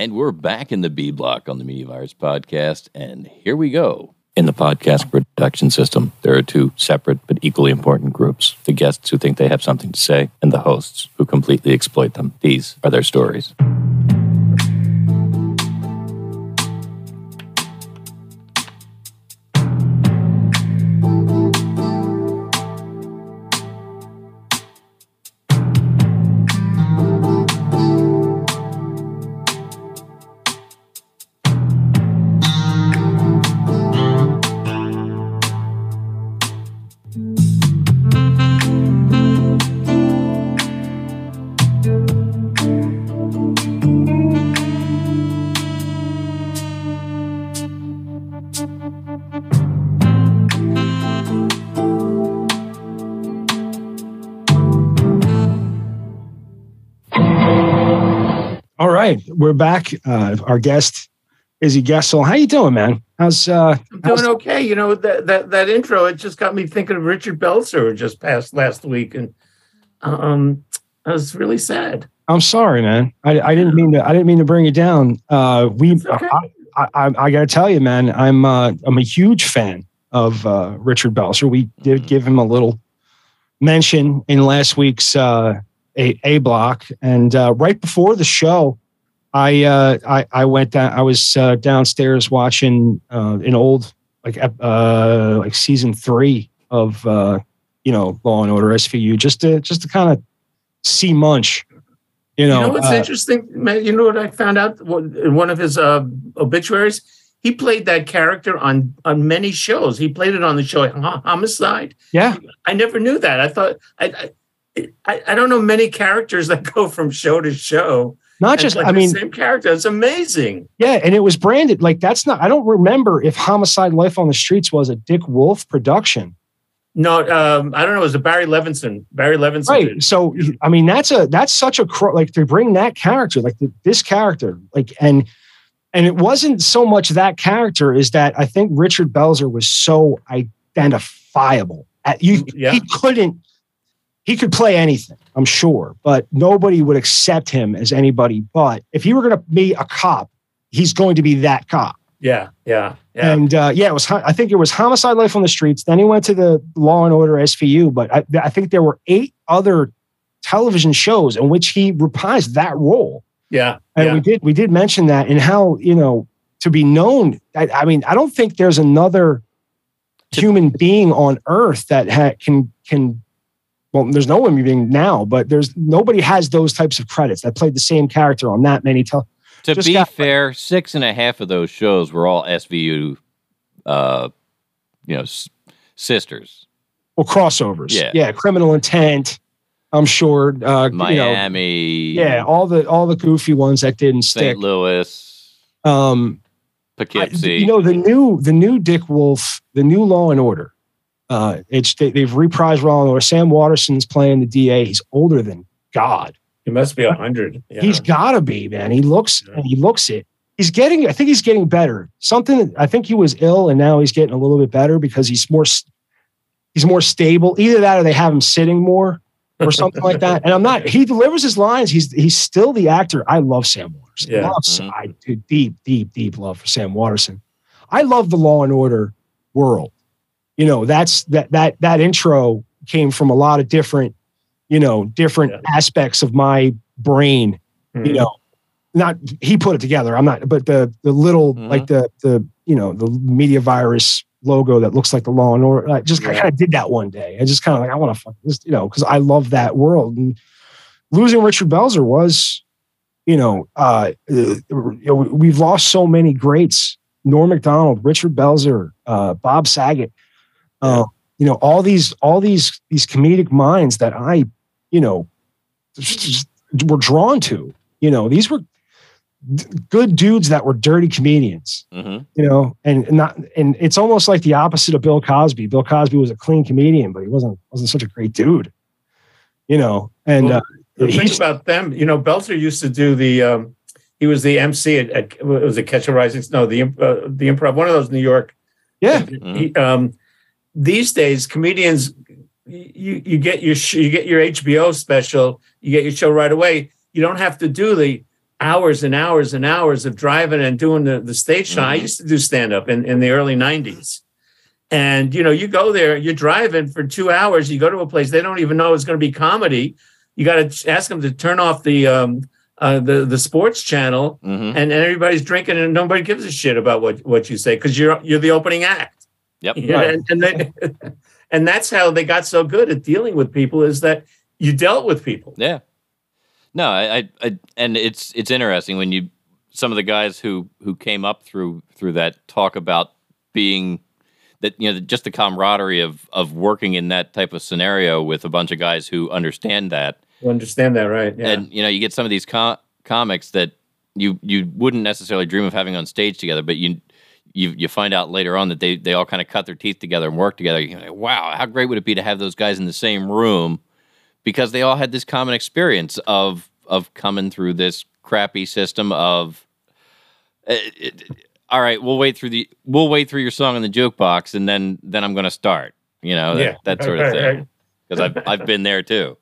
And we're back in the B block on the Media Virus podcast. And here we go. In the podcast production system, there are two separate but equally important groups the guests who think they have something to say, and the hosts who completely exploit them. These are their stories. We're back. Uh, our guest, Izzy Gesell. How you doing, man? How's uh? I'm how's- doing okay. You know that that that intro it just got me thinking of Richard Belzer who just passed last week, and um, I was really sad. I'm sorry, man. I, I didn't mean to. I didn't mean to bring you down. Uh, we. Okay. I, I, I got to tell you, man. I'm uh, I'm a huge fan of uh, Richard Belzer. We did give him a little mention in last week's uh, a a block, and uh, right before the show, I uh, I, I went down. I was uh, downstairs watching uh, an old like uh, like season three of uh, you know Law and Order SVU, just to just to kind of see Munch. You know, You know, what's uh, interesting, man? You know what I found out in one of his uh, obituaries? He played that character on on many shows. He played it on the show Homicide. yeah. I never knew that. I thought. I I, I don't know many characters that go from show to show. Not just, like I the mean, same character. It's amazing. yeah, and it was branded like that's not. I don't remember if Homicide: Life on the Streets was a Dick Wolf production, No, um, I don't know. It was a Barry Levinson. Barry Levinson. right? did. So, I mean, that's a that's such a cro- like to bring that character, like the, this character, like and and it wasn't so much that character is that I think Richard Belzer was so identifiable. At, you, Yeah. he couldn't. He could play anything, I'm sure, but nobody would accept him as anybody. But if he were going to be a cop, he's going to be that cop. Yeah, yeah, yeah. And uh, yeah, it was. I think it was homicide life on the streets. Then he went to the Law and Order SVU. But I, I think there were eight other television shows in which he reprised that role. yeah, And yeah. we did we did mention that and how you know to be known. I, I mean, I don't think there's another human being on Earth that ha- can can. Well, there's no one being now, but there's nobody has those types of credits that played the same character on that many. Tel- To Just be got- fair, six and a half of those shows were all SVU, uh, you know, s- sisters. well, crossovers. Yeah. yeah, criminal intent. I'm sure. Uh, You know, Miami, yeah, all the all the goofy ones that didn't stick. St. Louis, Um, I- you know the new the new Dick Wolf, the new Law and Order. Uh, it's they, they've reprised Law and Order. Sam Waterston's playing the DA. He's older than God. He must be a hundred. Yeah. He's got to be man. He looks Yeah. he looks it. He's getting. I think he's getting better. Something. I think he was ill, and now he's getting a little bit better because he's more. He's more stable. Either that, or they have him sitting more, or something like that. And I'm not. He delivers his lines. He's he's still the actor. I love Sam Waterston. Yeah. Love- Mhm. I do deep, deep, deep love for Sam Waterston. I love the Law and Order world. You know, that's that that that intro came from a lot of different, you know, different Yeah. aspects of my brain Mhm. you know not he put it together i'm not but the the little Mhm. like the the you know the media virus logo that looks like the law and order i just Yeah. kind of did that one day i just kind of like i want to fuck this you know because i love that world and losing richard belzer was you know uh uh, we've lost so many greats norm macdonald richard belzer uh bob saget uh, you know all these all these these comedic minds that i you know just were drawn to you know these were d- good dudes that were dirty comedians Mhm. you know and not and it's almost like the opposite of bill cosby bill cosby was a clean comedian but he wasn't wasn't such a great dude you know and Well, uh, The thing about them, you know, Belzer used to do the. Um, he was the MC at, at it was a Catch a Rising no the uh, the improv one of those New York. yeah He, um, these days, comedians, you you get your sh- you get your HBO special, you get your show right away. You don't have to do the hours and hours and hours of driving and doing the, the stage show. I Mhm. used to do stand up in, in the early 90s. And you know, you go there, you're driving for two hours, you go to a place, they don't even know it's going to be comedy. You got to ask them to turn off the um uh, the the sports channel hmm and, and everybody's drinking and nobody gives a shit about what, what you say because you're you're the opening act. Yep. Yeah, Right. and, and, they, and that's how they got so good at dealing with people is that you dealt with people. Yeah. No, I, I, I, and it's it's interesting when you some of the guys who who came up through through that talk about being that you know just the camaraderie of of working in that type of scenario with a bunch of guys who understand that You understand that, right? Yeah. and you know you get some of these co- comics that you you wouldn't necessarily dream of having on stage together but you you you find out later on that they they all kind of cut their teeth together and work together. You're like wow how great would it be to have those guys in the same room? Because they all had this common experience of of coming through this crappy system of uh, it, all right we'll wait through the we'll wait through your song in the jukebox and then then I'm going to start you know that, Yeah. that sort of thing. because I've I've been there too.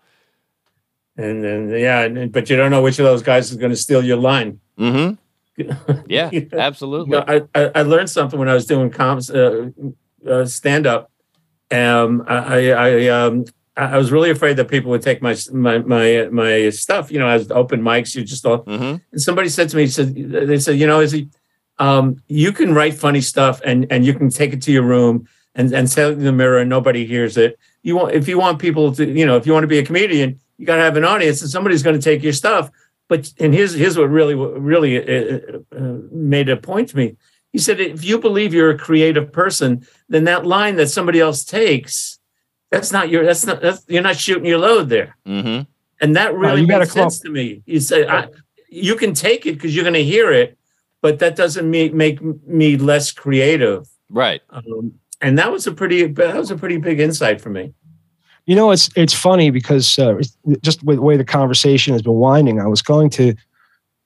And then yeah, but you don't know which of those guys is going to steal your line. mhm yeah You know, absolutely You know, I, I I learned something when I was doing comps uh, uh, stand up. Um, I I um I was really afraid that people would take my my my my stuff. You know, as open mics, you just all. hmm And somebody said to me, said they said, you know, Izzy, um, you can write funny stuff and and you can take it to your room and and say it in the mirror and nobody hears it. You want if you want people to, you know, if you want to be a comedian, you got to have an audience and somebody's going to take your stuff. But and here's here's what really really uh, uh, made a point to me. He said, if you believe you're a creative person, then that line that somebody else takes, that's not your that's not that's, you're not shooting your load there. hmm And that really you makes sense to me. You say I, you can take it because you're going to hear it, but that doesn't make make me less creative. Right. Um, and that was a pretty that was a pretty big insight for me. You know, it's it's funny because uh, just with the way the conversation has been winding, I was going to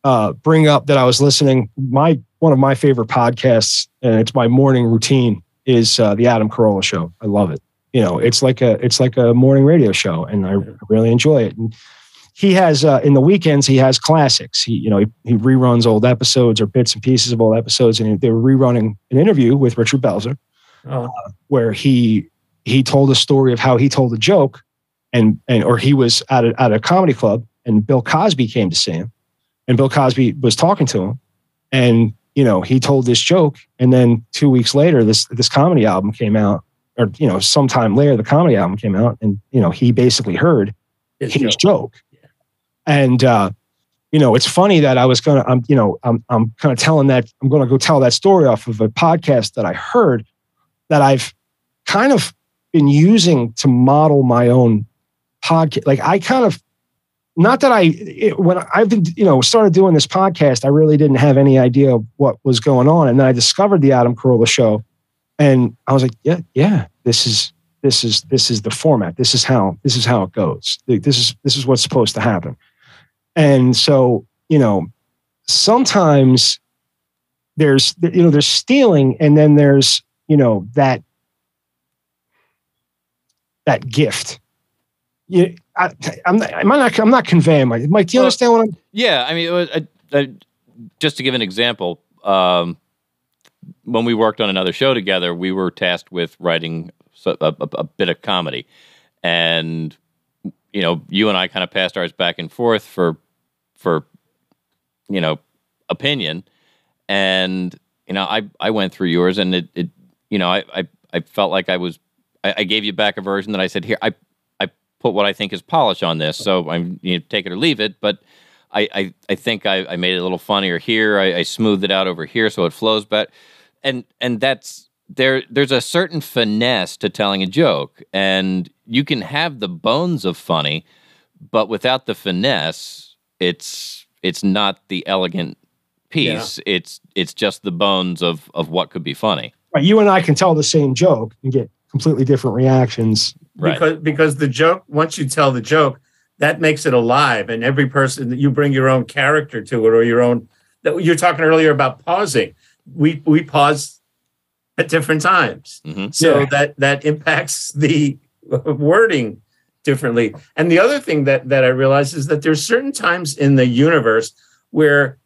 uh, bring up that I was listening. My one of my favorite podcasts, and it's my morning routine, is uh, the Adam Carolla Show. I love it. You know, it's like a it's like a morning radio show, and I really enjoy it. And he has uh, in the weekends he has classics. He you know he, he reruns old episodes or bits and pieces of old episodes, and they were rerunning an interview with Richard Belzer Oh, where he he told a story of how he told a joke and and or he was at a, at a comedy club and Bill Cosby came to see him and Bill Cosby was talking to him and you know he told this joke and then 2 weeks later this this comedy album came out or you know sometime later the comedy album came out and you know he basically heard it's his joke. joke. And uh, you know, it's funny that I was gonna, I'm, you know, I'm, I'm kind of telling that I'm gonna go tell that story off of a podcast that I heard that I've kind of been using to model my own podcast. Like I kind of, not that I, it, when I've been, you know, started doing this podcast, I really didn't have any idea of what was going on, and then I discovered the Adam Carolla show, and I was like, yeah, yeah, this is this is this is the format. This is how this is how it goes. This is this is what's supposed to happen. And so you know sometimes there's you know there's stealing and then there's you know that that gift you I, I'm not, I'm not I'm not conveying my Mike. Do you Well- understand what I'm? Yeah, I mean, was, I, I, just to give an example, um, when we worked on another show together, we were tasked with writing a, a, a bit of comedy, and you know, you and I kind of passed ours back and forth for for you know opinion, and you know, I I went through yours, and it, it you know, I, I I felt like I was I, I gave you back a version that I said here I I put what I think is polish on this, so I'm you know, take it or leave it, but. I, I, I think I, I made it a little funnier here. I, I smoothed it out over here so it flows better. And and that's there there's a certain finesse to telling a joke. And you can have the bones of funny, but without the finesse, it's it's not the elegant piece. It's it's just the bones of of what could be funny. Right, you and I can tell the same joke and get completely different reactions. Right. because because the joke once you tell the joke that makes it alive and every person that you bring your own character to it or your own that you're talking earlier about pausing we we pause at different times hmm so Yeah. that that impacts the wording differently and the other thing that that i realize is that there's certain times in the universe where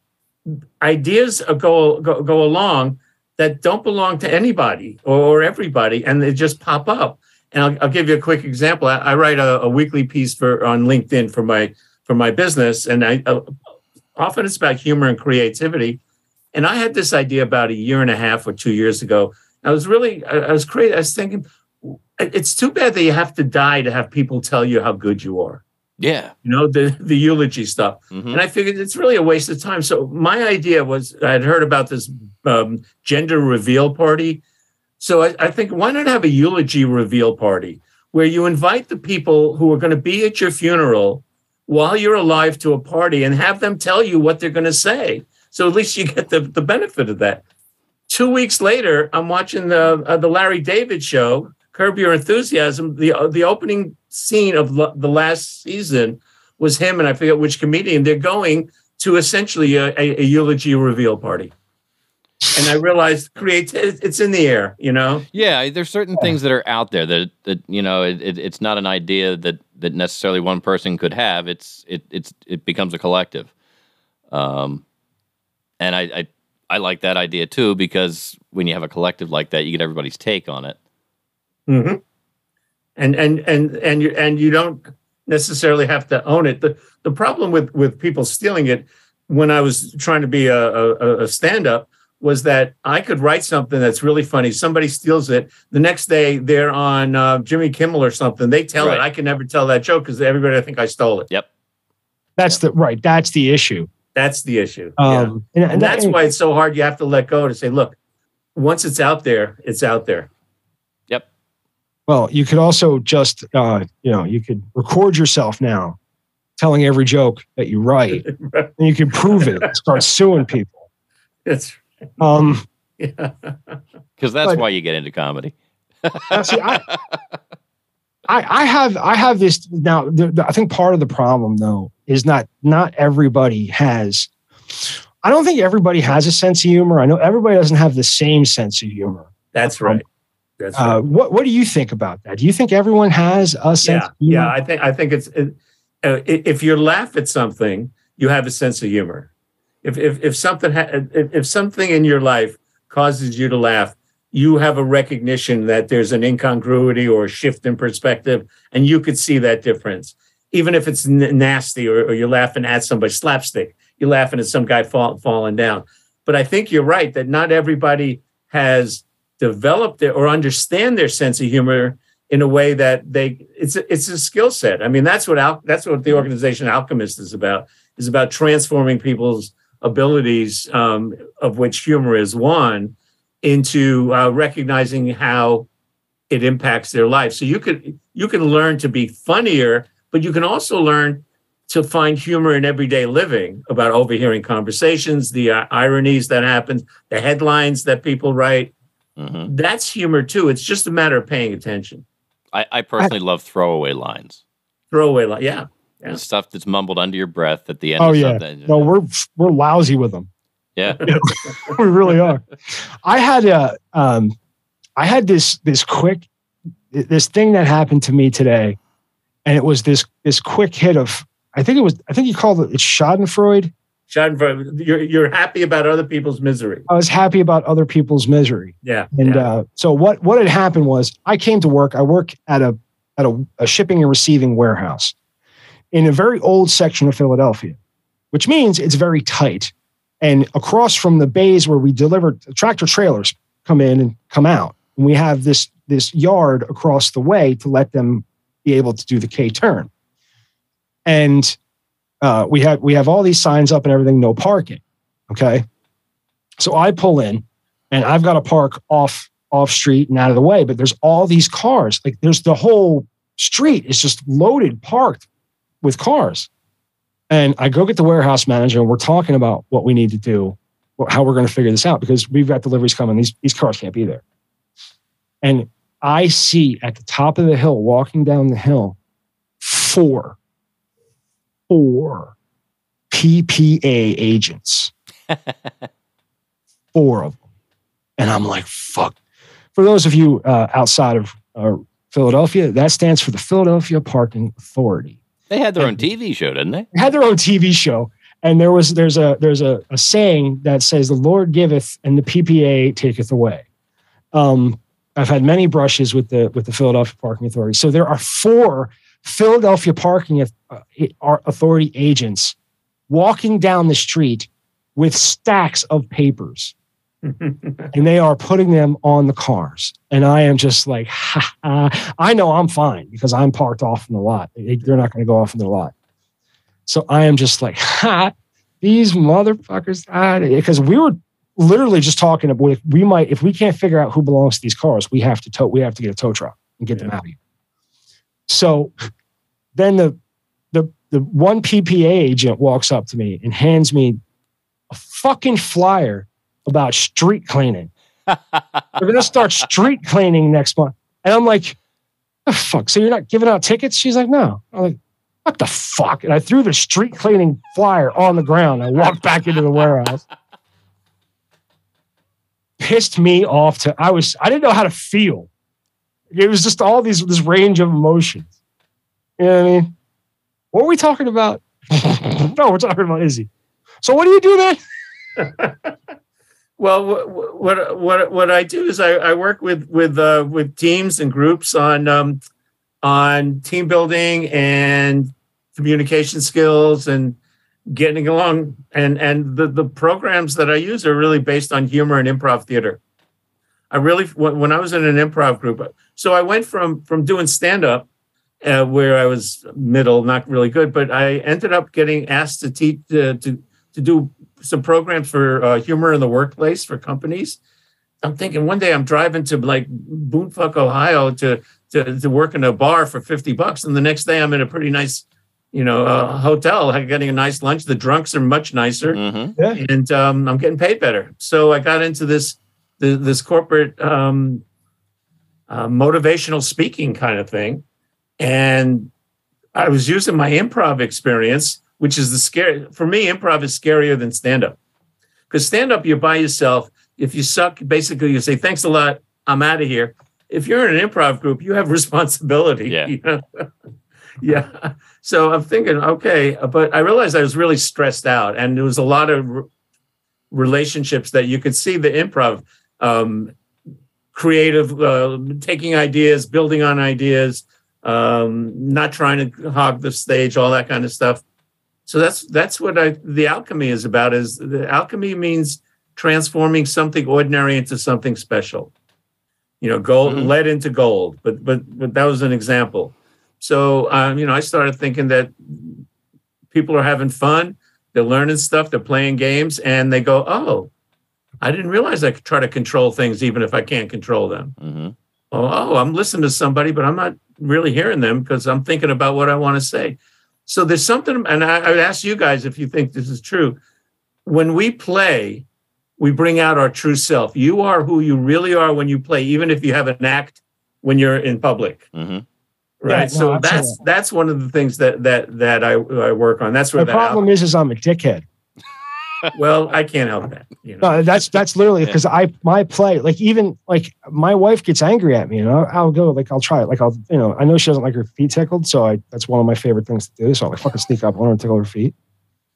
ideas go go, go along that don't belong to anybody or, everybody, and they just pop up. And I'll, I'll give you a quick example. I, I write a, a, weekly piece for on LinkedIn for my for my business, and I uh, often it's about humor and creativity. And I had this idea about a year and a half or two years ago. I was really, I, I was crazy. I was thinking, it's too bad that you have to die to have people tell you how good you are. Yeah. You know, the, the eulogy stuff. Mm-hmm. And I figured it's really a waste of time. So my idea was I had heard about this um, gender reveal party. So I, I think why not have a eulogy reveal party where you invite the people who are going to be at your funeral while you're alive to a party and have them tell you what they're going to say. So at least you get the, the benefit of that. Two weeks later, I'm watching the uh, the Larry David show, Curb Your Enthusiasm. The uh, the opening scene of l- the last season was him and I forget which comedian. They're going to essentially a, a, a eulogy reveal party and I realized create it's in the air, you know. Yeah, there's certain things that are out there that that you know it, it, it's not an idea that that necessarily one person could have. It's it it's it becomes a collective. Um, and I, I I like that idea too because when you have a collective like that, you get everybody's take on it. Mm-hmm. And and and and you and you don't necessarily have to own it. the The problem with with people stealing it, when I was trying to be a, a, a stand up, was that I could write something that's really funny. Somebody steals it. The next day they're on uh, Jimmy Kimmel or something. They tell right. it. I can never tell that joke because everybody I think I stole it. Yep. That's the right. That's the issue. That's the issue. Um, yeah. and, and, that's and, why it's so hard. You have to let go to say, look, once it's out there, it's out there. Yep. Well, you could also just, uh, you know, you could record yourself now telling every joke that you write, and you can prove it. Start suing people. That's um, because that's but, why you get into comedy. see, I, I, I, have I have this now. The, the, I think part of the problem though is not not everybody has. I don't think everybody has a sense of humor. I know everybody doesn't have the same sense of humor. That's right. That's uh, what What do you think about that? Do you think everyone has a sense? Yeah, yeah. I think I think it's it, uh, if you laugh at something, you have a sense of humor if if if something ha- if, if something in your life causes you to laugh, you have a recognition that there's an incongruity or a shift in perspective, and you could see that difference, even if it's n- nasty or, or, you're laughing at somebody slapstick, you're laughing at some guy fall, falling down. But I think you're right that not everybody has developed it or understand their sense of humor in a way that they it's a, it's a skill set. I mean, that's what Al, that's what the organization Alchemist is about is about transforming people's abilities, um, of which humor is one, into uh, recognizing how it impacts their life. So you could you can learn to be funnier, but you can also learn to find humor in everyday living about overhearing conversations, the uh, ironies that happen, the headlines that people write. Mm-hmm. That's humor too. It's just a matter of paying attention. I, I personally I, love throwaway lines. Throwaway line, yeah yeah. the stuff that's mumbled under your breath at the end. Oh yeah, something. no, we're we're lousy with them. Yeah, we really are. I had a um, I had this this quick this thing that happened to me today, and it was this this quick hit of I think it was I think you called it it's Schadenfreude. Schadenfreude. You're you're happy about other people's misery. I was happy about other people's misery. Yeah, and yeah. Uh, so what what had happened was I came to work. I work at a at a, a shipping and receiving warehouse in a very old section of Philadelphia, which means it's very tight. And across from the bays where we deliver tractor trailers come in and come out. And we have this, this yard across the way to let them be able to do the K turn. And uh, we have we have all these signs up and everything, no parking. Okay. So I pull in and I've got to park off off street and out of the way, but there's all these cars. Like there's the whole street is just loaded, parked with cars. And I go get the warehouse manager and we're talking about what we need to do, how we're going to figure this out because we've got deliveries coming. These, these cars can't be there. And I see at the top of the hill, walking down the hill, four, four PPA agents. four of them. And I'm like, fuck. For those of you uh, outside of uh, Philadelphia, that stands for the Philadelphia Parking Authority. They had their own TV show, didn't they? They had their own TV show. And there was there's a there's a, a saying that says the Lord giveth and the PPA taketh away. Um, I've had many brushes with the with the Philadelphia Parking Authority. So there are four Philadelphia Parking uh, Authority agents walking down the street with stacks of papers. and they are putting them on the cars. And I am just like, ha, ha. I know I'm fine because I'm parked off in the lot. They're not going to go off in the lot. So I am just like, ha, these motherfuckers. Because we were literally just talking about if we might, if we can't figure out who belongs to these cars, we have to tow, we have to get a tow truck and get yeah. them out of here. So then the the the one PPA agent walks up to me and hands me a fucking flyer about street cleaning. We're gonna start street cleaning next month. And I'm like, oh, fuck. So you're not giving out tickets? She's like, no. I'm like, what the fuck? And I threw the street cleaning flyer on the ground. I walked back into the warehouse. Pissed me off to I was I didn't know how to feel. It was just all these this range of emotions. You know what I mean? What are we talking about? no, we're talking about Izzy. So what do you do then? well, what, what what what I do is I, I work with with uh, with teams and groups on um, on team building and communication skills and getting along and and the the programs that I use are really based on humor and improv theater. I really when I was in an improv group, so I went from from doing stand up uh, where I was middle, not really good, but I ended up getting asked to teach uh, to to do some programs for uh, humor in the workplace for companies. I'm thinking one day I'm driving to like Boonfuck, Ohio to to to work in a bar for 50 bucks, and the next day I'm in a pretty nice you know, a hotel, getting a nice lunch. The drunks are much nicer, mm-hmm. yeah. and um, I'm getting paid better. So I got into this this corporate um, uh, motivational speaking kind of thing, and I was using my improv experience, which is the scary for me. Improv is scarier than stand up because stand up you're by yourself. If you suck, basically you say thanks a lot. I'm out of here. If you're in an improv group, you have responsibility. Yeah. You know? yeah. So I'm thinking, okay, but I realized I was really stressed out, and there was a lot of r- relationships that you could see the improv, um, creative, uh, taking ideas, building on ideas, um, not trying to hog the stage, all that kind of stuff. So that's that's what I the alchemy is about. Is the alchemy means transforming something ordinary into something special. You know, gold mm-hmm. lead into gold. But but but that was an example. So, um, you know, I started thinking that people are having fun, they're learning stuff, they're playing games, and they go, oh, I didn't realize I could try to control things even if I can't control them. Mm-hmm. Oh, oh, I'm listening to somebody, but I'm not really hearing them because I'm thinking about what I want to say. So there's something, and I, I would ask you guys if you think this is true. When we play, we bring out our true self. You are who you really are when you play, even if you have an act when you're in public. Mm-hmm right yeah, so that's that's one of the things that that that i, I work on that's where the problem is is i'm a dickhead well i can't help that you know? no, that's that's literally because yeah. i my play like even like my wife gets angry at me and I'll, I'll, go like i'll try it like i'll you know i know she doesn't like her feet tickled so i that's one of my favorite things to do so i like fucking sneak up on her and tickle her feet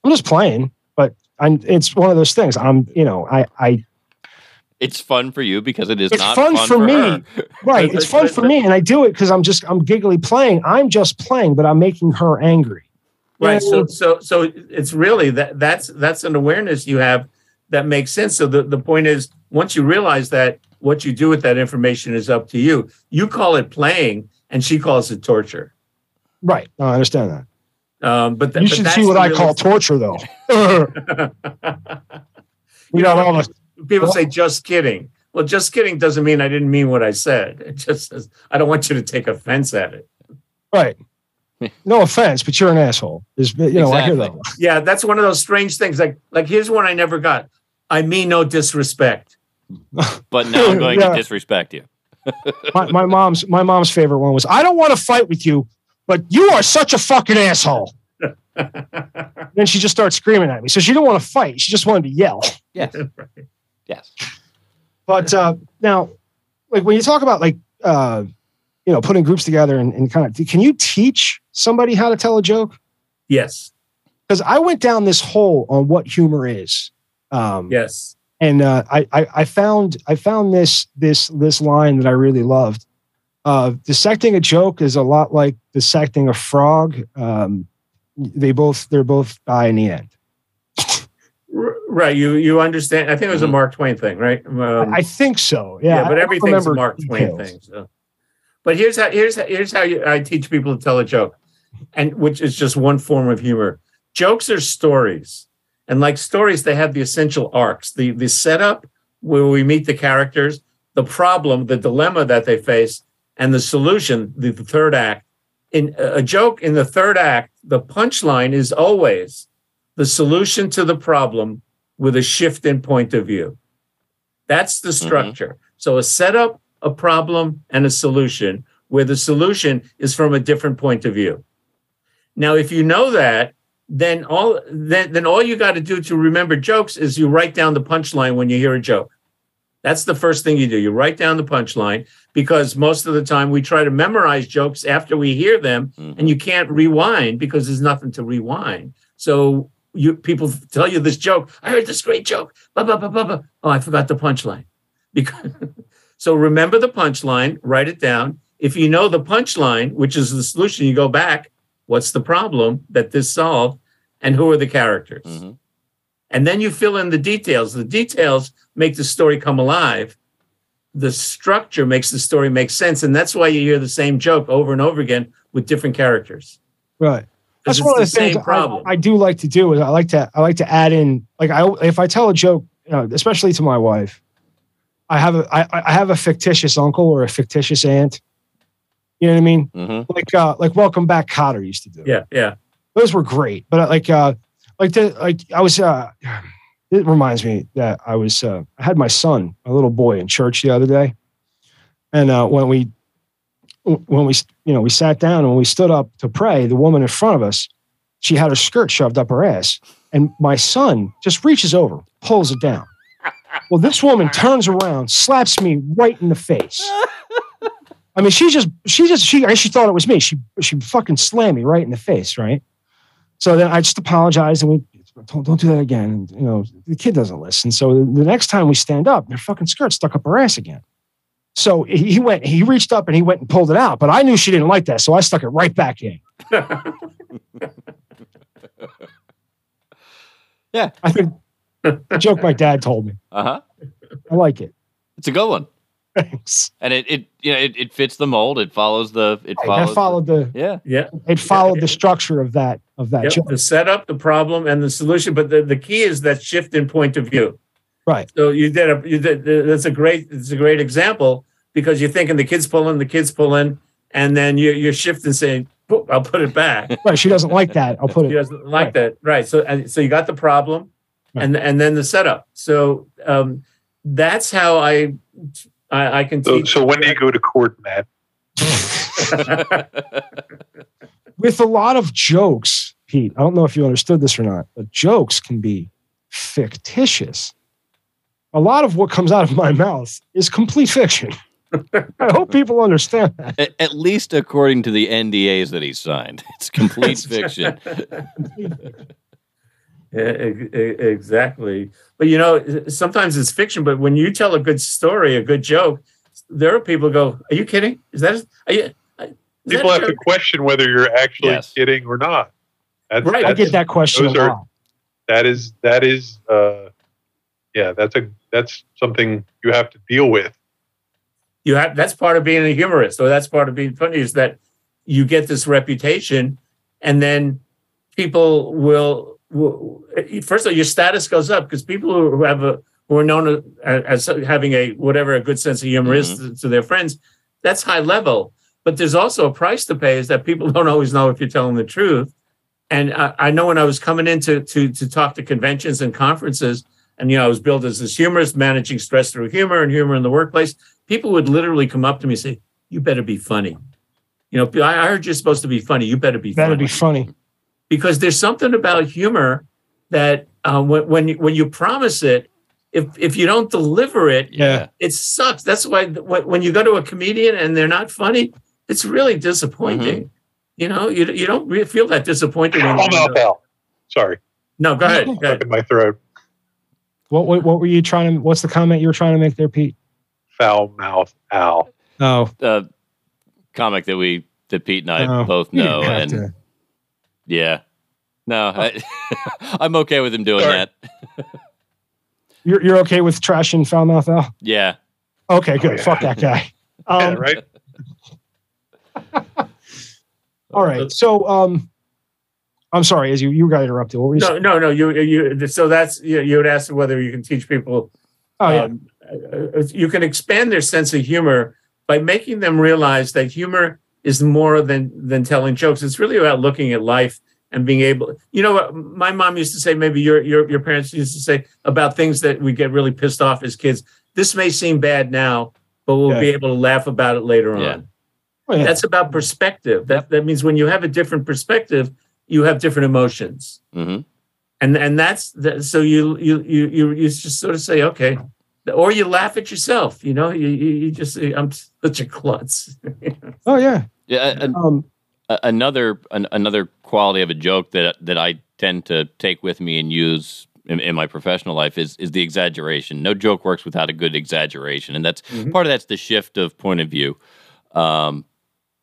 i'm just playing but i'm it's one of those things i'm you know i i it's fun for you because it is it's not fun, fun for, for, me her. right it's fun for me and i do it because i'm just i'm giggly playing i'm just playing but i'm making her angry right so so so it's really that that's that's an awareness you have that makes sense so the, the point is once you realize that what you do with that information is up to you you call it playing and she calls it torture right no, i understand that um, but th- you should see what I call torture, though. we got all the people well, say just kidding. Well, just kidding doesn't mean I didn't mean what I said. It just says I don't want you to take offense at it. Right. No offense, but you're an asshole. Is you know, exactly. I hear that. Yeah, that's one of those strange things. Like, like here's one I never got. I mean no disrespect. but now I'm going yeah. to disrespect you. my, my mom's my mom's favorite one was I don't want to fight with you, but you are such a fucking asshole. then she just starts screaming at me. So she didn't want to fight. She just wanted to yell. Yes. right. Yes. But uh, now, like when you talk about like uh, you know putting groups together and, and kind of, can you teach somebody how to tell a joke? Yes. because I went down this hole on what humor is. Um, Yes. and uh, I, I I found I found this this this line that I really loved. Uh, dissecting a joke is a lot like dissecting a frog. Um, they both they're both die in the end. Right. You you understand. I think it was a Mhm. Mark Twain thing, right? Um, I think so. Yeah, yeah, but everything's a remember Mark Twain details. thing. So. But here's how here's how, here's how you, I teach people to tell a joke, and which is just one form of humor. Jokes are stories, and like stories, they have the essential arcs. The the setup where we meet the characters, the problem, the dilemma that they face, and the solution. The, the third act. In a joke in the third act, the punchline is always the solution to the problem with a shift in point of view. That's the mm-hmm. structure. So a setup, a problem, and a solution, where the solution is from a different point of view. Now, if you know that, then all then, then all you got to do to remember jokes is you write down the punchline when you hear a joke. That's the first thing you do. You write down the punchline because most of the time we try to memorize jokes after we hear them, Mhm. and you can't rewind because there's nothing to rewind. So you people tell you this joke. I heard this great joke. Blah, blah, blah, blah, blah. Oh, I forgot the punchline. Because so remember the punchline, write it down. If you know the punchline, which is the solution, you go back. What's the problem that this solved, and who are the characters? Mhm. And then you fill in the details. The details make the story come alive. The structure makes the story make sense, and that's why you hear the same joke over and over again with different characters. Right. That's one of the the things same problem. I, I do like to do is I like to I like to add in like I if I tell a joke, you know, especially to my wife, I have a I, I have a fictitious uncle or a fictitious aunt. You know what I mean? Mhm. Like uh like Welcome Back Kotter used to do. yeah, yeah. those were great. But uh, like, uh, like the like, I was. Uh, it reminds me that I was. Uh, I had my son, a little boy, in church the other day, and uh, when we, when we, you know, we sat down and when we stood up to pray, the woman in front of us, she had her skirt shoved up her ass, and my son just reaches over, pulls it down. Well, this woman turns around, slaps me right in the face. I mean, she just, she just, she, she thought it was me. She, she fucking slammed me right in the face, right? So then I just apologized and we don't, don't do that again. And, you know, the kid doesn't listen. So the next time we stand up, their fucking skirt stuck up her ass again. So he he went, he reached up and he went and pulled it out, but I knew she didn't like that. So I stuck it right back in. Yeah. I think the joke my dad told me. Uh huh. I like it. It's a good one, Thanks. and it it you know it, it fits the mold. It follows the it follows. I the- followed the, yeah. Yeah. it followed the structure of that, of that Yep, the setup, the problem, and the solution. But the, the key is that shift in point of view. Right. So you did a you did that's a great it's a great example because you're thinking the kids pulling, the kids pulling, and then you you're shifting saying, I'll put it back. Right. She doesn't like that. I'll put it. She doesn't like Right. that. Right. So and so you got the problem Right. and and then the setup. So um that's how I I, I can So, teach so when do you go to court, Matt? With a lot of jokes, Pete, I don't know if you understood this or not, but jokes can be fictitious. A lot of what comes out of my mouth is complete fiction. I hope people understand that. At, at least according to the NDAs that he signed, it's complete fiction. Complete fiction. Yeah, e- e- exactly. But you know, sometimes it's fiction. But when you tell a good story, a good joke, there are people who go, "Are you kidding? Is that? Are you?" is that People a have to question whether you're actually Yes. kidding or not. That's, Right, I get that question a those are- lot. that is that is uh, yeah. That's a that's something you have to deal with. You have that's part of being a humorist, or that's part of being funny is that you get this reputation, and then people will. Will first of all, your status goes up because people who have a who are known as, as having a whatever a good sense of humor is to, to their friends, that's high level. But there's also a price to pay is that people don't always know if you're telling the truth. And I, I know when I was coming in to, to to talk to conventions and conferences, and you know I was billed as this humorist, managing stress through humor and humor in the workplace. People would literally come up to me and say, "You better be funny." You know, I I heard you're supposed to be funny. You better be Better funny be funny. Because there's something about humor that uh, when when you, when you promise it, if if you don't deliver it, Yeah. it sucks. That's why when you go to a comedian and they're not funny, it's really disappointing. You know, you you don't really feel that disappointed when Come you up, Al. Sorry, No, go ahead. Go ahead. in my throat. What, what what were you trying to? What's the comment you were trying to make there, Pete? Foul mouth Al. Oh, Uh, comic that we that Pete and I no. both know, and to. Yeah, no, I, I'm okay with him doing Sorry. that. You're you're okay with trash and foul mouth, Al? Yeah, Okay, good. Oh, yeah. Fuck that guy. yeah, Um, right. All right. So, um, I'm sorry, as you you got interrupted. What were you No, saying? no, no. You, you. So that's you. You would ask whether you can teach people. Oh yeah. um, uh, you can expand their sense of humor by making them realize that humor is more than than telling jokes. It's really about looking at life and being able. You know what my mom used to say. Maybe your your your parents used to say about things that we get really pissed off as kids. This may seem bad now, but we'll Yeah. be able to laugh about it later Yeah. on. Yeah. That's about perspective. That that means when you have a different perspective, you have different emotions hmm and and that's the, so you you you you you just sort of say okay or you laugh at yourself you know you you, you just say i'm such a klutz oh yeah. yeah. and Um, another an, another quality of a joke that that I tend to take with me and use in, in my professional life is is the exaggeration. No joke works without a good exaggeration, and that's Mhm. part of that's the shift of point of view. Um,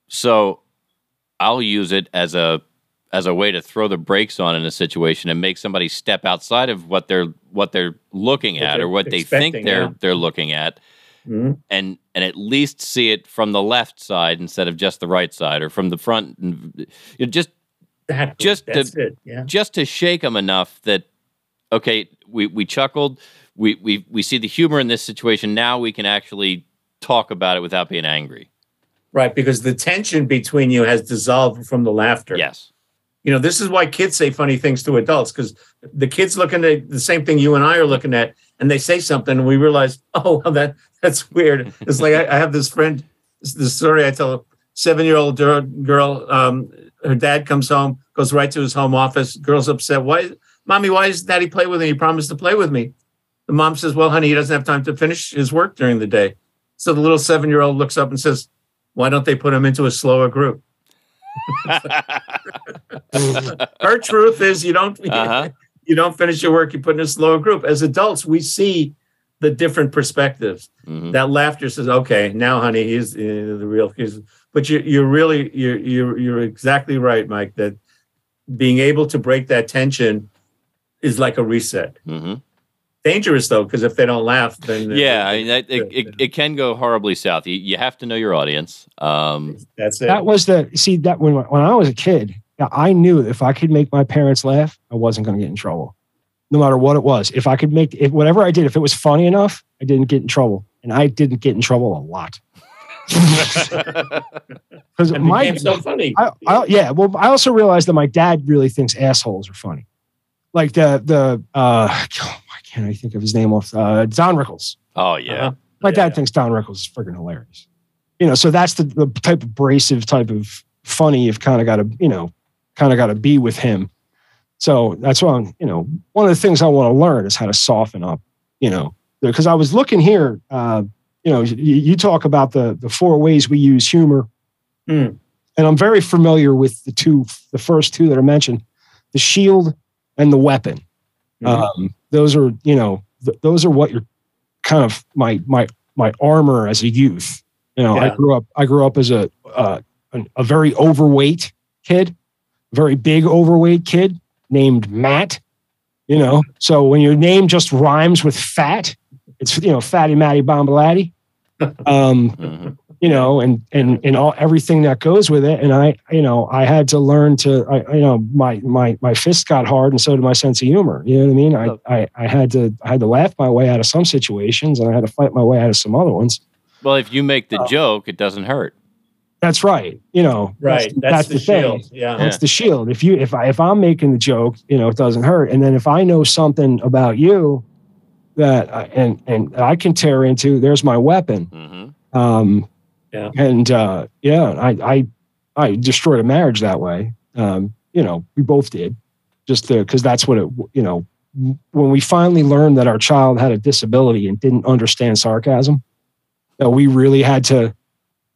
so I'll use it as a as a way to throw the brakes on in a situation and make somebody step outside of what they're what they're looking at or what they think they're yeah. they're looking at Mhm. and and at least see it from the left side instead of just the right side or from the front and you know, just. Just to- yeah just to shake them enough that okay we we chuckled we we we see the humor in this situation now we can actually talk about it without being angry right because the tension between you has dissolved from the laughter yes you know this is why kids say funny things to adults because the kids looking at the same thing you and i are looking at and they say something and we realize oh well, that that's weird. It's like i, I have this friend this, story i tell a seven year old girl um, her dad comes home goes right to his home office girl's upset why mommy why is daddy play with me? He promised to play with me. The mom says well honey he doesn't have time to finish his work during the day. So the little seven year old looks up and says why don't they put him into a slower group her truth is you don't Uh-huh. you don't finish your work you put in a slower group as adults we see the different perspectives Mhm. that laughter says okay now honey he's uh, the real he's, but you, you're really you're, you're you're exactly right mike that being able to break that tension is like a reset Mhm. Dangerous though because if they don't laugh then yeah I mean, that, it, it, it can go horribly south you, you have to know your audience um, that's it that was the see that when when I was a kid, I knew if I could make my parents laugh, I wasn't going to get in trouble, no matter what it was. If I could make if whatever I did, if it was funny enough, I didn't get in trouble, and I didn't get in trouble a lot because and my became so funny I, I, yeah. Well, I also realized that my dad really thinks assholes are funny. Like the the uh, why can't I think of his name off? Uh, Don Rickles. oh yeah Uh-huh. My Yeah, dad yeah. thinks Don Rickles is freaking hilarious. You know, so that's the, the type of abrasive type of funny you've kind of got to, you know, kind of got to be with him. So that's why I'm, you know, one of the things I want to learn is how to soften up, you know, because I was looking here, uh, you know, you, you talk about the the four ways we use humor, Hmm. and I'm very familiar with the two, the first two that are mentioned, the shield and the weapon. Mhm. Um, those are, you know, th- those are what you're kind of my my my armor as a youth. You know, I grew up I grew up as a uh, an, a very overweight kid, very big overweight kid named Matt. You know, so when your name just rhymes with fat, it's you know Fatty Matty Bombalati. Um, Mhm. You know, and and and all everything that goes with it. And I, you know, I had to learn to, I, you know, my my my fist got hard, and so did my sense of humor. You know what I mean? I I, I had to I had to laugh my way out of some situations, and I had to fight my way out of some other ones. well if you make the Oh. joke it doesn't hurt That's right. You know, right that's, the, thing. shield yeah That's the shield. If you if I if I'm making the joke, you know, it doesn't hurt. And then if I know something about you that I, and and I can tear into, there's my weapon. hmm Um, Yeah. And uh, yeah, I, I I destroyed a marriage that way. Um, you know, we both did, just because that's what it. You know, when we finally learned that our child had a disability and didn't understand sarcasm, that we really had to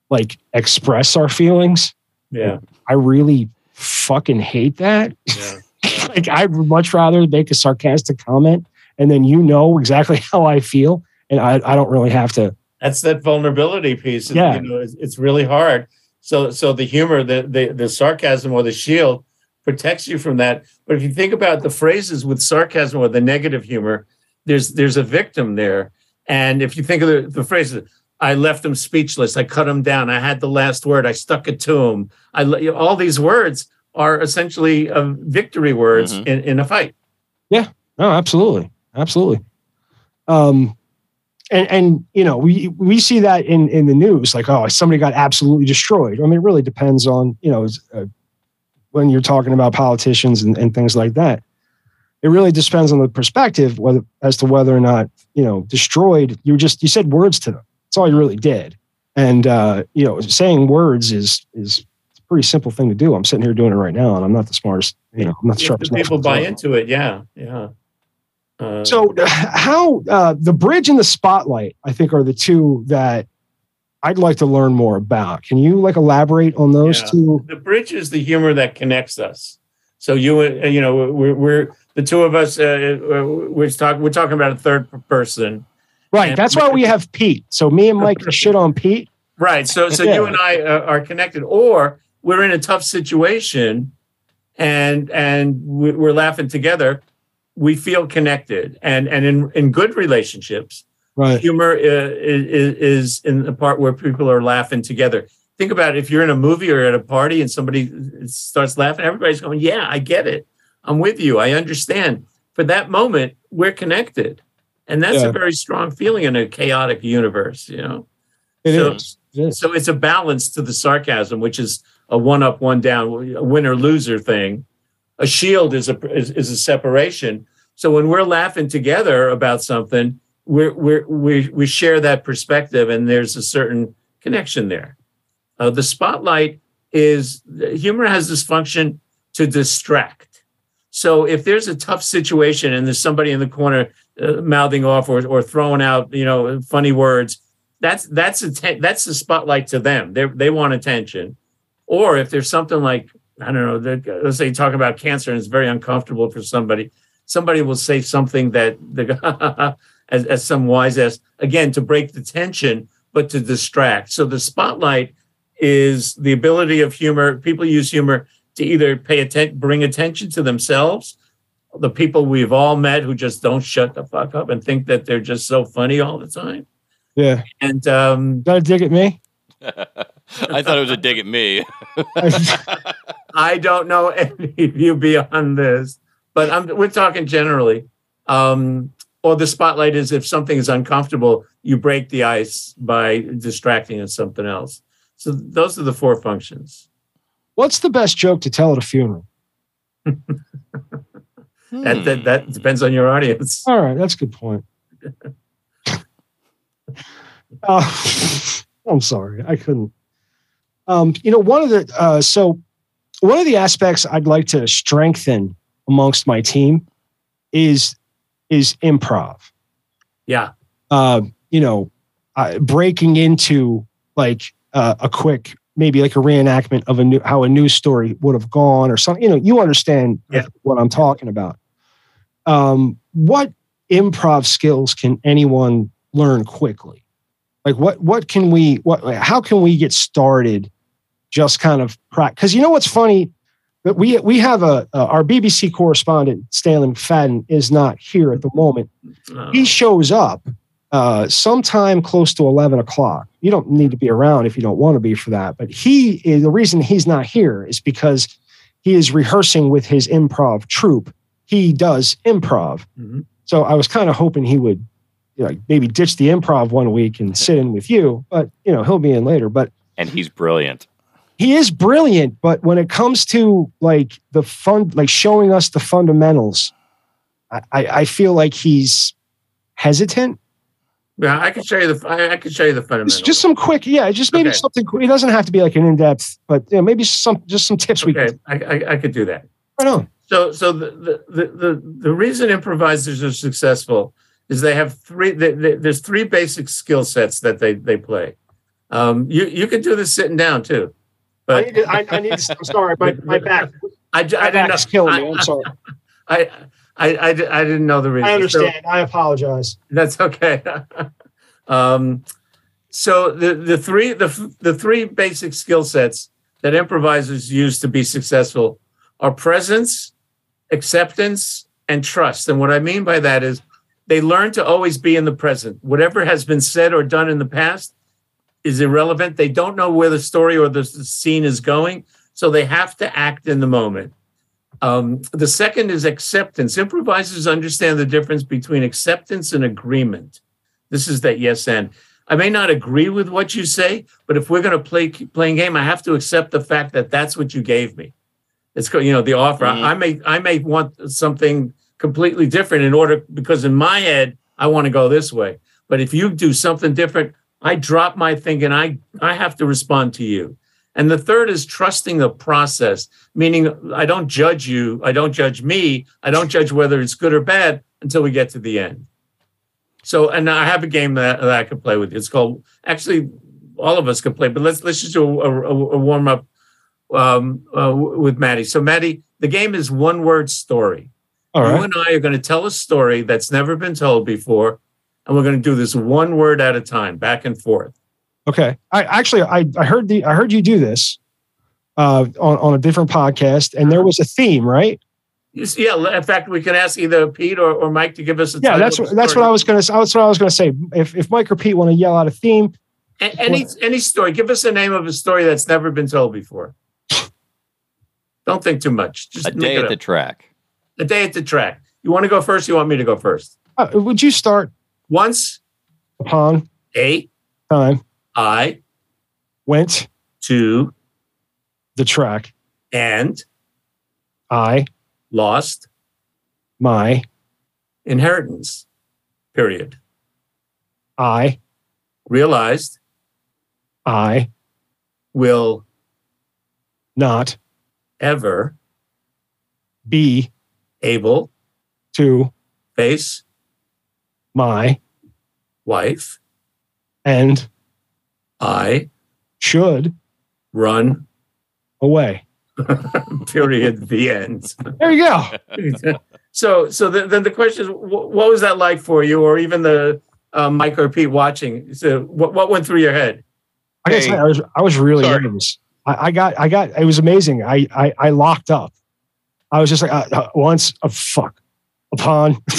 like express our feelings. yeah I really fucking hate that. yeah like I'd much rather make a sarcastic comment and then you know exactly how I feel, and I, I don't really have to. That's that vulnerability piece. Yeah. You know, it's, it's really hard. So so the humor, the, the the sarcasm or the shield protects you from that. But if you think about the phrases with sarcasm or the negative humor, there's there's a victim there. And if you think of the, the phrases, I left him speechless. I cut him down. I had the last word. I stuck it to him. I all these words are essentially uh, victory words Mhm. in, in a fight. Yeah. No, absolutely, absolutely. Um, and and you know we we see that in in the news, like oh somebody got absolutely destroyed. I mean, it really depends on you know uh, when you're talking about politicians and, and things like that. It really depends on the perspective whether as to whether or not you know destroyed. You just you said words to them. That's all you really did. And uh, you know, saying words is is a pretty simple thing to do. I'm sitting here doing it right now, and I'm not the smartest. You know, I'm not the If sharpest. people knife in the buy into it, yeah, yeah. Uh, So, how uh, the bridge and the spotlight, I think, are the two that I'd like to learn more about. Can you like elaborate on those Yeah. two? the bridge is the humor that connects us. So you, uh, you know, we're, we're the two of us. Uh, uh, we're talking. We're talking about a third person, Right. And- That's why we have Pete. So me and Mike shit on Pete. right? So, so Yeah. you and I uh, are connected, or we're in a tough situation, and and we're laughing together. We feel connected, and and in in good relationships, Right. humor uh, is, is in the part where people are laughing together. Think about it, if you're in a movie or at a party and somebody starts laughing, everybody's going, "Yeah, I get it. I'm with you. I understand." For that moment, we're connected, and that's Yeah. a very strong feeling in a chaotic universe. You know, It so, is. It is. so it's a balance to the sarcasm, which is a one up, one down, a winner loser thing. A shield is a is, is a separation. So when we're laughing together about something, we're, we're, we we share that perspective, and there's a certain connection there. Uh, the spotlight is humor has this function to distract. So if there's a tough situation and there's somebody in the corner uh, mouthing off or, or throwing out you know funny words, that's that's atten- that's the spotlight to them. They they want attention. Or if there's something like I don't know, let's say talking about cancer and it's very uncomfortable for somebody, somebody will say something that the as, as some wise ass again to break the tension, but to distract. So the spotlight is the ability of humor. People use humor to either pay attention, bring attention to themselves, the people we've all met who just don't shut the fuck up and think that they're just so funny all the time. Yeah. And um, Got to dig at me. I thought it was a dig at me. I don't know any of you beyond this, but I'm, we're talking generally. Um, or the spotlight is if something is uncomfortable, you break the ice by distracting it something else. So those are the four functions. What's the best joke to tell at a funeral? That, that Hmm. that depends on your audience. All right, that's a good point. Uh, I'm sorry, I couldn't. Um, you know, one of the uh, so one of the aspects I'd like to strengthen amongst my team is is improv. Yeah, Uh, you know, uh, breaking into like uh, a quick maybe like a reenactment of a new how a news story would have gone or something. You know, you understand Yeah. what I'm talking about. Um, what improv skills can anyone learn quickly? Like what what can we what how can we get started? Just kind of practice because you know what's funny that we we have a, uh, our BBC correspondent Stanley McFadden is not here at the moment Uh, he shows up uh, sometime close to 11 o'clock. You don't need to be around if you don't want to be for that. But he is the reason he's not here is because he is rehearsing with his improv troupe. He does improv. Mhm. So I was kind of hoping he would you know, maybe ditch the improv one week and sit in with you, but you know, he'll be in later. But and he's brilliant. He is brilliant, but when it comes to like the fun, like showing us the fundamentals, I, I, I feel like he's hesitant. yeah, I can show you the I, I can show you the fundamentals. It's just some quick, yeah, just maybe Okay. something. quick. It doesn't have to be like an in depth, but you know, maybe some just some tips we okay. can. I, I I could do that. Right on. So, so the, the, the, the, the reason improvisers are successful is they have three, they, they, there's three basic skill sets that they, they play. Um, you, you can do this sitting down too, I need to, I, I need to, I'm sorry, my, my back. I, j- I didn't know. Killing me. I'm sorry. I, I, I, I didn't know the reason. I So- understand. I apologize. That's okay. um, so the the three the the three basic skill sets that improvisers use to be successful are presence, acceptance, and trust. And what I mean by that is they learn to always be in the present. Whatever has been said or done in the past is irrelevant. They don't know where the story or the, the scene is going, so they have to act in the moment. Um, the second is acceptance. Improvisers understand the difference between acceptance and agreement. This is that yes and. I may not agree with what you say, but if we're going to play playing game, I have to accept the fact that that's what you gave me. It's you know the offer. Mhm. I may I may want something completely different in order because in my head I want to go this way. But if you do something different, I drop my thinking. I I have to respond to you. And the third is trusting the process, meaning I don't judge you, I don't judge me, I don't judge whether it's good or bad until we get to the end. So, and I have a game that, that I can play with. It's called actually all of us can play, but let's let's just do a, a, a warm up um, uh, with Maddie. So, Maddie, the game is one word story. All You right. and I are going to tell a story that's never been told before, and we're going to do this one word at a time, back and forth. Okay. I actually I, I heard the I heard you do this uh on, on a different podcast and there was a theme, right? Yeah. In fact, we can ask either Pete or, or Mike to give us a Yeah, title that's what that's what I was gonna that's what I was gonna say. If if Mike or Pete want to yell out a theme, A- any any story. Give us a name of a story that's never been told before. Don't think too much. Just A day at up. the track. a day at the track. You want to go first? You want me to go first? uh, would you start Once upon a time I went to the track, and I lost my inheritance. Period. I Realized I will not ever be able to face my wife. and I should run. away. Period. the end. There you go. so so then, then the question is wh- what was that like for you or even the uh, mike or pete watching so what, what went through your head I gotta Hey, say, I was I was really sorry. nervous. I, I got I got it was amazing. I I, I locked up. I was just like uh, uh, once a fuck upon.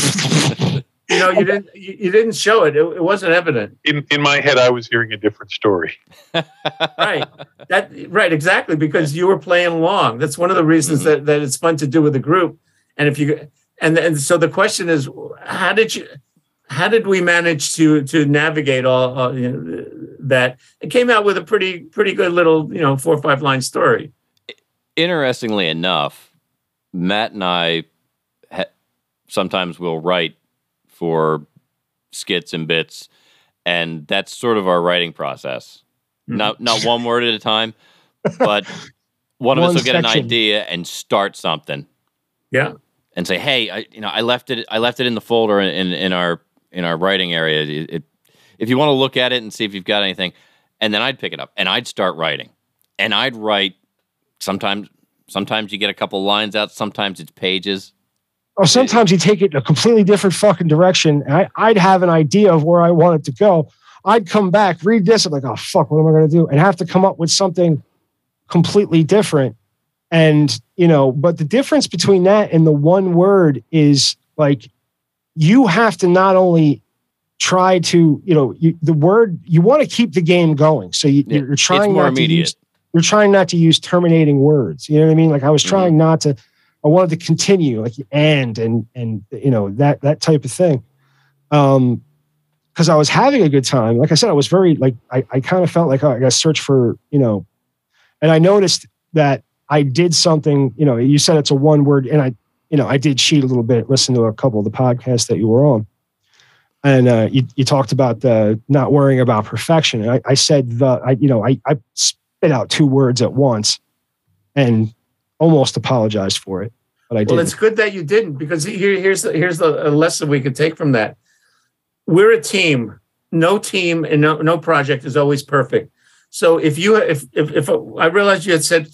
you know you didn't you, you didn't show it. it it wasn't evident In in my head, I was hearing a different story. right that right exactly because you were playing along that's one of the reasons Mhm. that, that it's fun to do with a group and if you and and so the question is how did you how did we manage to to navigate all, all you know, that it came out with a pretty pretty good little you know four or five line story Interestingly enough, Matt and I ha- sometimes will write for skits and bits, and that's sort of our writing process. Mhm. Not not one word at a time, but one of us One will get an idea and start something yeah and say, "Hey, I, you know, I left it. I left it in the folder in in our in our writing area. It, it, if you want to look at it and see if you've got anything, and then I'd pick it up and I'd start writing, and I'd write. Sometimes, sometimes you get a couple lines out. Sometimes it's pages. Or sometimes you take it in a completely different fucking direction. And I, I'd have an idea of where I want it to go. I'd come back, read this, I'm like, oh fuck, what am I gonna do? And have to come up with something completely different. And you know, but the difference between that and the one word is like you have to not only try to, you know, you, the word you want to keep the game going. So you, Yeah, you're trying more not to immediate. use you're trying not to use terminating words. You know what I mean? Like I was Mhm. trying not to. I wanted to continue, like and and and you know that that type of thing. Um, because I was having a good time. Like I said, I was very like I I kind of felt like oh, I got to search for you know, and I noticed that I did something. You know, you said it's a one word, and I you know I did cheat a little bit. Listen to a couple of the podcasts that you were on. And uh, you, you talked about the not worrying about perfection. And I, I said the I you know I, I spit out two words at once, and almost apologized for it, but I Well, didn't. it's good that you didn't because here, here's the, here's the a lesson we could take from that. We're a team. No team and no, no project is always perfect. So if you if if, if I realized you had said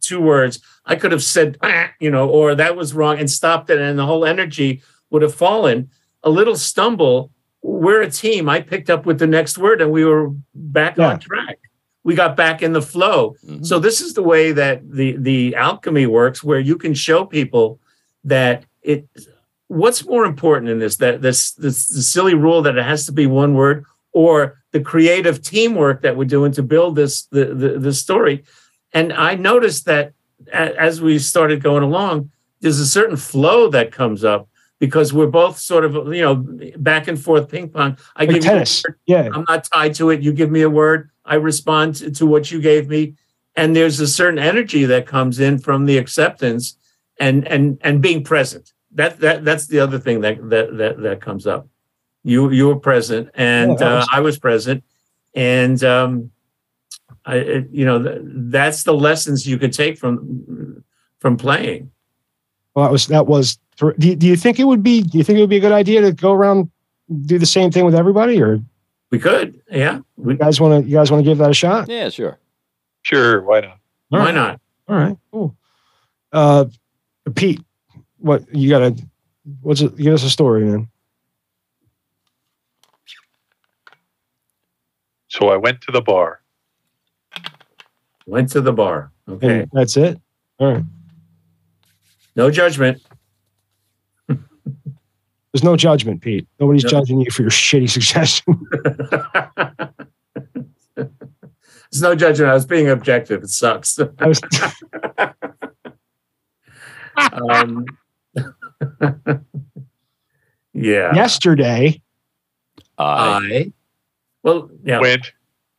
two words, I could have said, "Ah," you know, or that was wrong and stopped it, and the whole energy would have fallen. A little stumble. We're a team. I picked up with the next word, and we were back Yeah. on track. We got back in the flow. Mhm. So this is the way that the the alchemy works, where you can show people that it. What's more important in this? That this this the silly rule that it has to be one word, or the creative teamwork that we're doing to build this the the, the story. And I noticed that as we started going along, there's a certain flow that comes up because we're both sort of you know back and forth ping pong. I Like give you a tennis. Yeah. I'm not tied to it. You give me a word, I respond to, what you gave me, and there's a certain energy that comes in from the acceptance and and and being present. That that that's the other thing that that that that comes up. You you were present, and Yeah, uh, I was present, and um, I it- you know th- that's the lessons you could take from from playing. Well, that was that was. Do you, do you think it would be? Do you think it would be a good idea to go around do the same thing with everybody, or We could, yeah. We, guys want to? You guys want to give that a shot? Yeah, sure. Sure, why not? All why right. not? All right, cool. Uh, Pete, what you got to? What's it? Give us a story, man. So I went to the bar. Went to the bar. Okay, And that's it. All right. no judgment. There's no judgment, Pete. Nobody's No. judging you for your shitty suggestion. There's no judgment. I was being objective. It sucks. Um, yeah. yesterday. I I. Well, yeah. Went.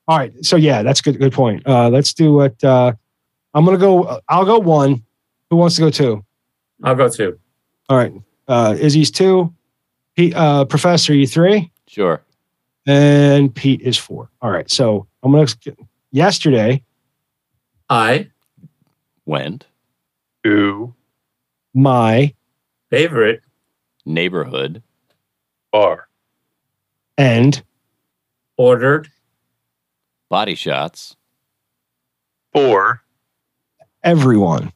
All right. So yeah, that's good. Good point. Uh, let's do what. Uh, I'm gonna go. I'll go one. Who wants to go two? I'll go two. All right. Uh, Izzy's two. Pete, uh, Professor, you three, sure. and Pete is four. All right. So I'm gonna. Yesterday, I Went To my favorite neighborhood bar. and ordered body shots For everyone.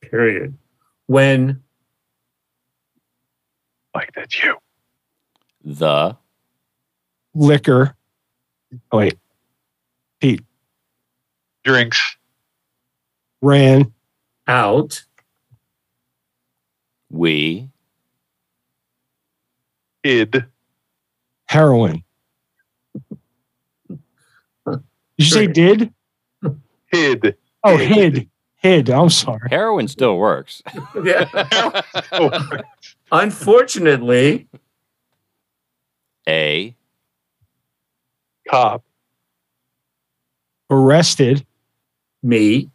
period when like that's you. the liquor. Oh wait, Pete Drinks. ran out we Hid. heroin. Did you say did? Hid. Oh, hid. Hid. I'm sorry. heroin still works. yeah. Oh, Unfortunately A cop. Arrested me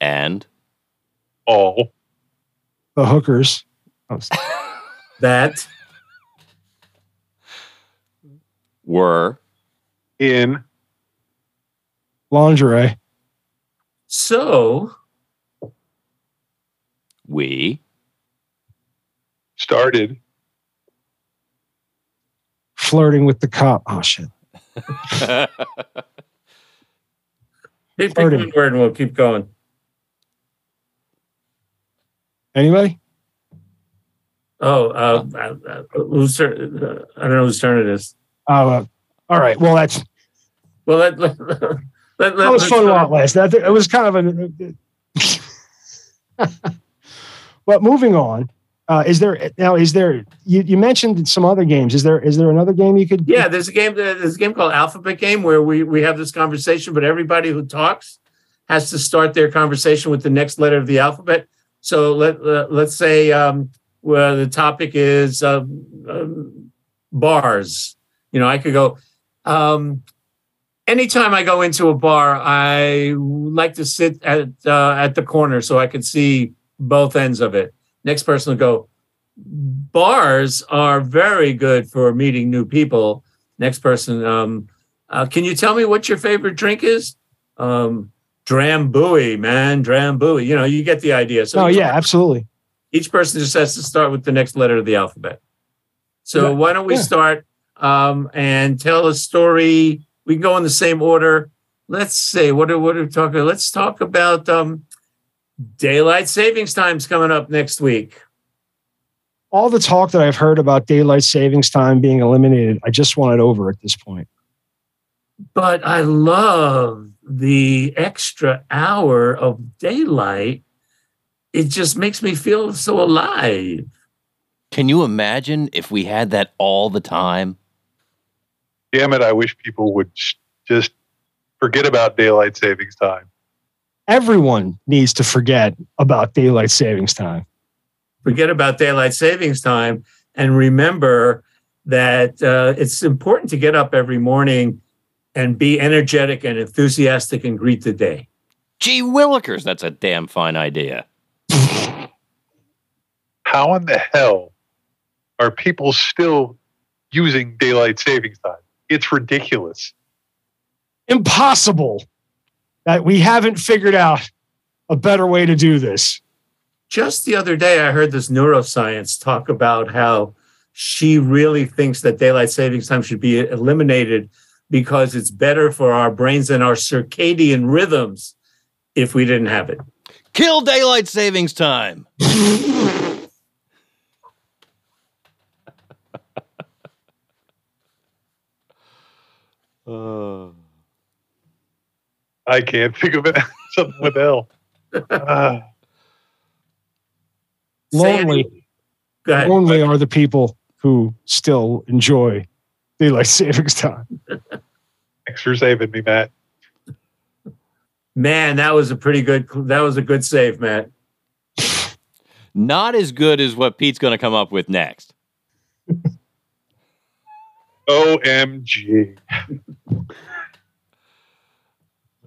and All. the hookers. Oh, that were In. lingerie. so we Started. flirting with the cop. Oh shit. pick, pick Flirting. one word and we'll keep going Anybody? oh uh, uh, uh, whose turn uh, i don't know whose turn it is Oh, uh, all right. Well, that's well let, let, let, let, that was fun while it lasted. That- It was kind of a. but moving on, uh, is there now? Is there? You, you mentioned some other games. Is there? Is there another game you could? Yeah, there's a game. There's a game called Alphabet Game where we we have this conversation, but everybody who talks has to start their conversation with the next letter of the alphabet. So let uh, let's say um, where the topic is um, um, bars. You know, I could go. Um, anytime I go into a bar, I like to sit at uh, at the corner so I can see both ends of it. Next person will go. Bars are very good for meeting new people. Next person, um, uh, can you tell me what your favorite drink is? Um, Drambuie, man, Drambuie. You know, you get the idea. So Oh yeah, absolutely. each person just has to start with the next letter of the alphabet. So Yeah. why don't we Yeah. start um, and tell a story? We can go in the same order. Let's say what are what are we talking? About? Let's talk about um, Daylight savings time's coming up next week. All the talk that I've heard about daylight savings time being eliminated, I just want it over at this point. But I love the extra hour of daylight. It just makes me feel so alive. Can you imagine if we had that all the time? Damn it! I wish people would just forget about daylight savings time. Everyone needs to forget about daylight savings time. Forget about daylight savings time and remember that uh, it's important to get up every morning and be energetic and enthusiastic and greet the day. Gee willikers, that's a damn fine idea. How in the hell are people still using daylight savings time? It's ridiculous. Impossible that we haven't figured out a better way to do this. Just the other day, I heard this neuroscience talk about how she really thinks that daylight savings time should be eliminated because it's better for our brains and our circadian rhythms if we didn't have it. Kill daylight savings time. uh. I can't think of it. Something with L. Uh, Lonely, any- ahead. lonely are the people who still enjoy daylight savings time. thanks for saving me, Matt. Man, that was a pretty good. That was a good save, Matt. Not as good as what Pete's going to come up with next. OMG.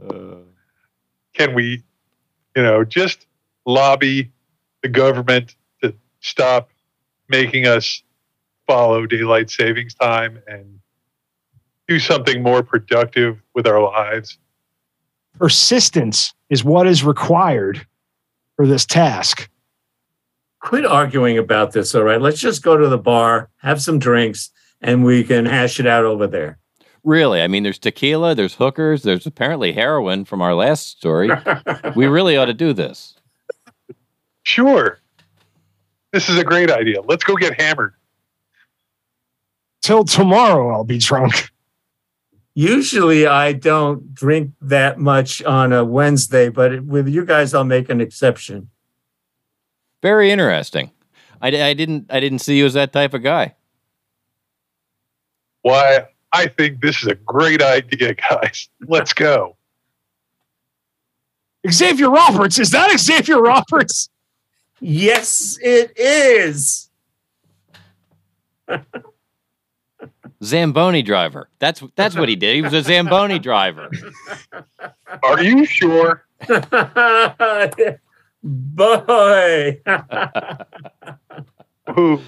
Uh, Can we, you know, just lobby the government to stop making us follow daylight savings time and do something more productive with our lives? Persistence is what is required for this task. Quit arguing about this. All right, let's just go to the bar, have some drinks, and we can hash it out over there. Really, I mean, there's tequila, there's hookers, there's apparently heroin from our last story. we really ought to do this. Sure. This is a great idea. Let's go get hammered. Till tomorrow, I'll be drunk. Usually, I don't drink that much on a Wednesday, but with you guys, I'll make an exception. Very interesting. I, I didn't I didn't see you as that type of guy. Why, I think this is a great idea, guys. Let's go. Xavier Roberts, is that Xavier Roberts? Yes, it is. Zamboni driver. That's that's what he did. He was a Zamboni driver. Are you sure? Boy, Ooh.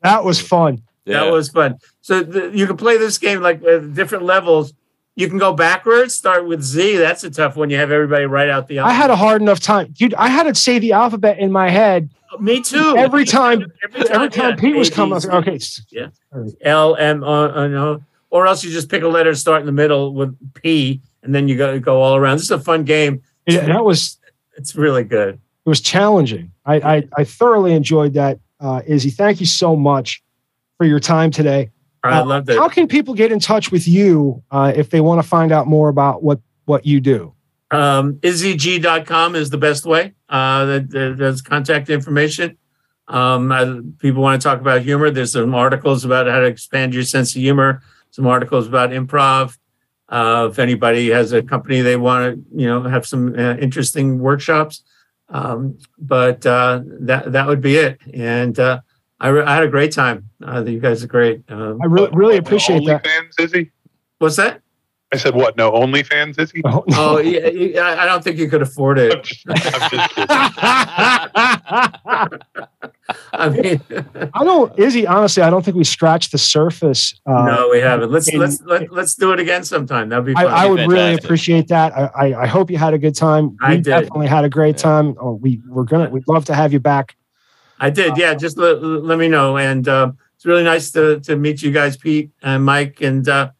That was fun. Yeah. that was fun. So the, you can play this game like uh, different levels. You can go backwards, start with Z. That's a tough one. You have everybody write out the. I had a hard enough time. Dude, I had to say the alphabet in my head Me too. every time. Every Every time yeah. Pete was coming, C, okay. Yeah. L M O. Or else you just pick a letter, start in the middle with P, and then you go go all around. This is a fun game. Yeah, that was It's really good. it was challenging. I I, I thoroughly enjoyed that. Uh, Izzy, thank you so much for your time today. I Uh, love that. How can people get in touch with you uh, if they want to find out more about what what you do? Um, izzyg.com is the best way. Uh, that, contact information. Um, uh, people want to talk about humor. There's some articles about how to expand your sense of humor. Some articles about improv. Uh, if anybody has a company they want to, you know, have some uh, interesting workshops. Um, but uh, that that would be it. And uh, I, re- I had a great time. Uh, you guys are great. Um, I really really What, no appreciate that. OnlyFans, Izzy? what's that? I said, what? No OnlyFans, Izzy? Oh, no. Oh, yeah, yeah, I I don't think you could afford I'm it. just, I'm just kidding. I mean. I don't, Izzy. Honestly, I don't think we scratched the surface. Uh, no, we haven't. Let's in- let's let, let's do it again sometime. That'd be I, fun. I would really appreciate that. I, I, I hope you had a good time. I we did. definitely had a great Yeah. time. Oh, we we're gonna we'd love to have you back. I did. Yeah, just let, let me know. And uh, it's really nice to to meet you guys, Pete and Mike. And uh,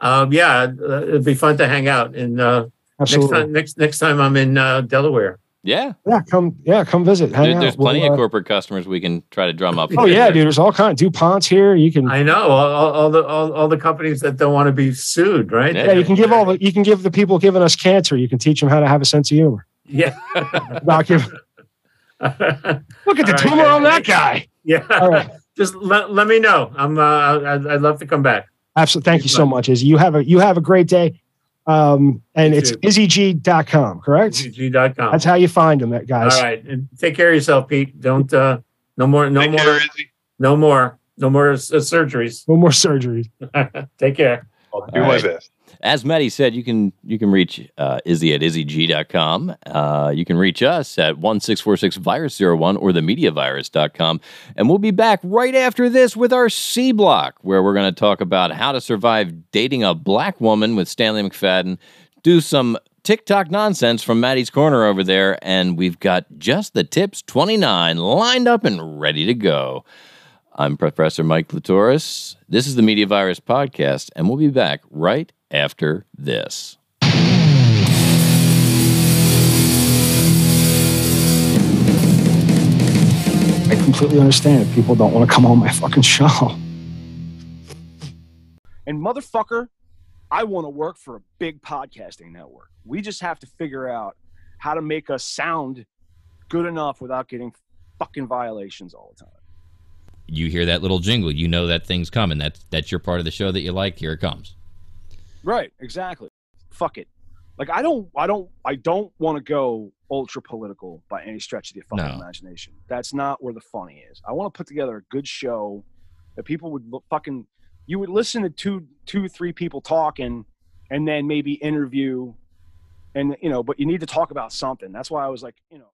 um, yeah, uh, it'd be fun to hang out. And uh, next Absolutely. time, next next time I'm in uh, Delaware. Yeah, Yeah, come. Yeah, come visit. Hang there, out. there's We'll, plenty uh, of corporate customers we can try to drum up. Oh yeah, dude. There's all kinds. Dupont's here. You can. I know all, all, all the all, all the companies that don't want to be sued, right? Yeah. yeah, you can give all the. You can give the people giving us cancer. You can teach them how to have a sense of humor. Yeah. Not give- Look at the All right, tumor on that guy. yeah. All right. Just let, let me know. I'm. Uh, I'd, I'd love to come back. Absolutely. Thank you so much. Izzy. You have a you have a great day. Um, and You it's too. izzyg.com, correct? G.com. That's how you find them, guys. All right. And take care of yourself, Pete. Don't. Uh, no more. No Take more. care, Izzy. No more. No more uh, surgeries. No more surgeries. take care. I'll do All my right. best. As Maddie said, you can you can reach uh, Izzy at izzyg.com. Uh, you can reach us at 1646-virus01 or themediavirus.com. And we'll be back right after this with our C block, where we're going to talk about how to survive dating a black woman with Stanley McFadden, do some TikTok nonsense from Maddie's Corner over there, and we've got just the tips 29 lined up and ready to go. I'm Professor Mike Latoris. This is the Media Virus Podcast, and we'll be back right after this. I completely understand if people don't want to come on my fucking show. And motherfucker, I want to work for a big podcasting network. We just have to figure out how to make us sound good enough without getting fucking violations all the time. you hear that little jingle, you know that thing's coming. That's that's your part of the show that you like. Here it comes. Right, exactly. Fuck it. Like I don't I don't I don't want to go ultra political by any stretch of the fucking No. imagination. That's not where the funny is. I want to put together a good show that people would fucking you would listen to two two three people talking and then maybe interview and you know but you need to talk about something. That's why I was like, you know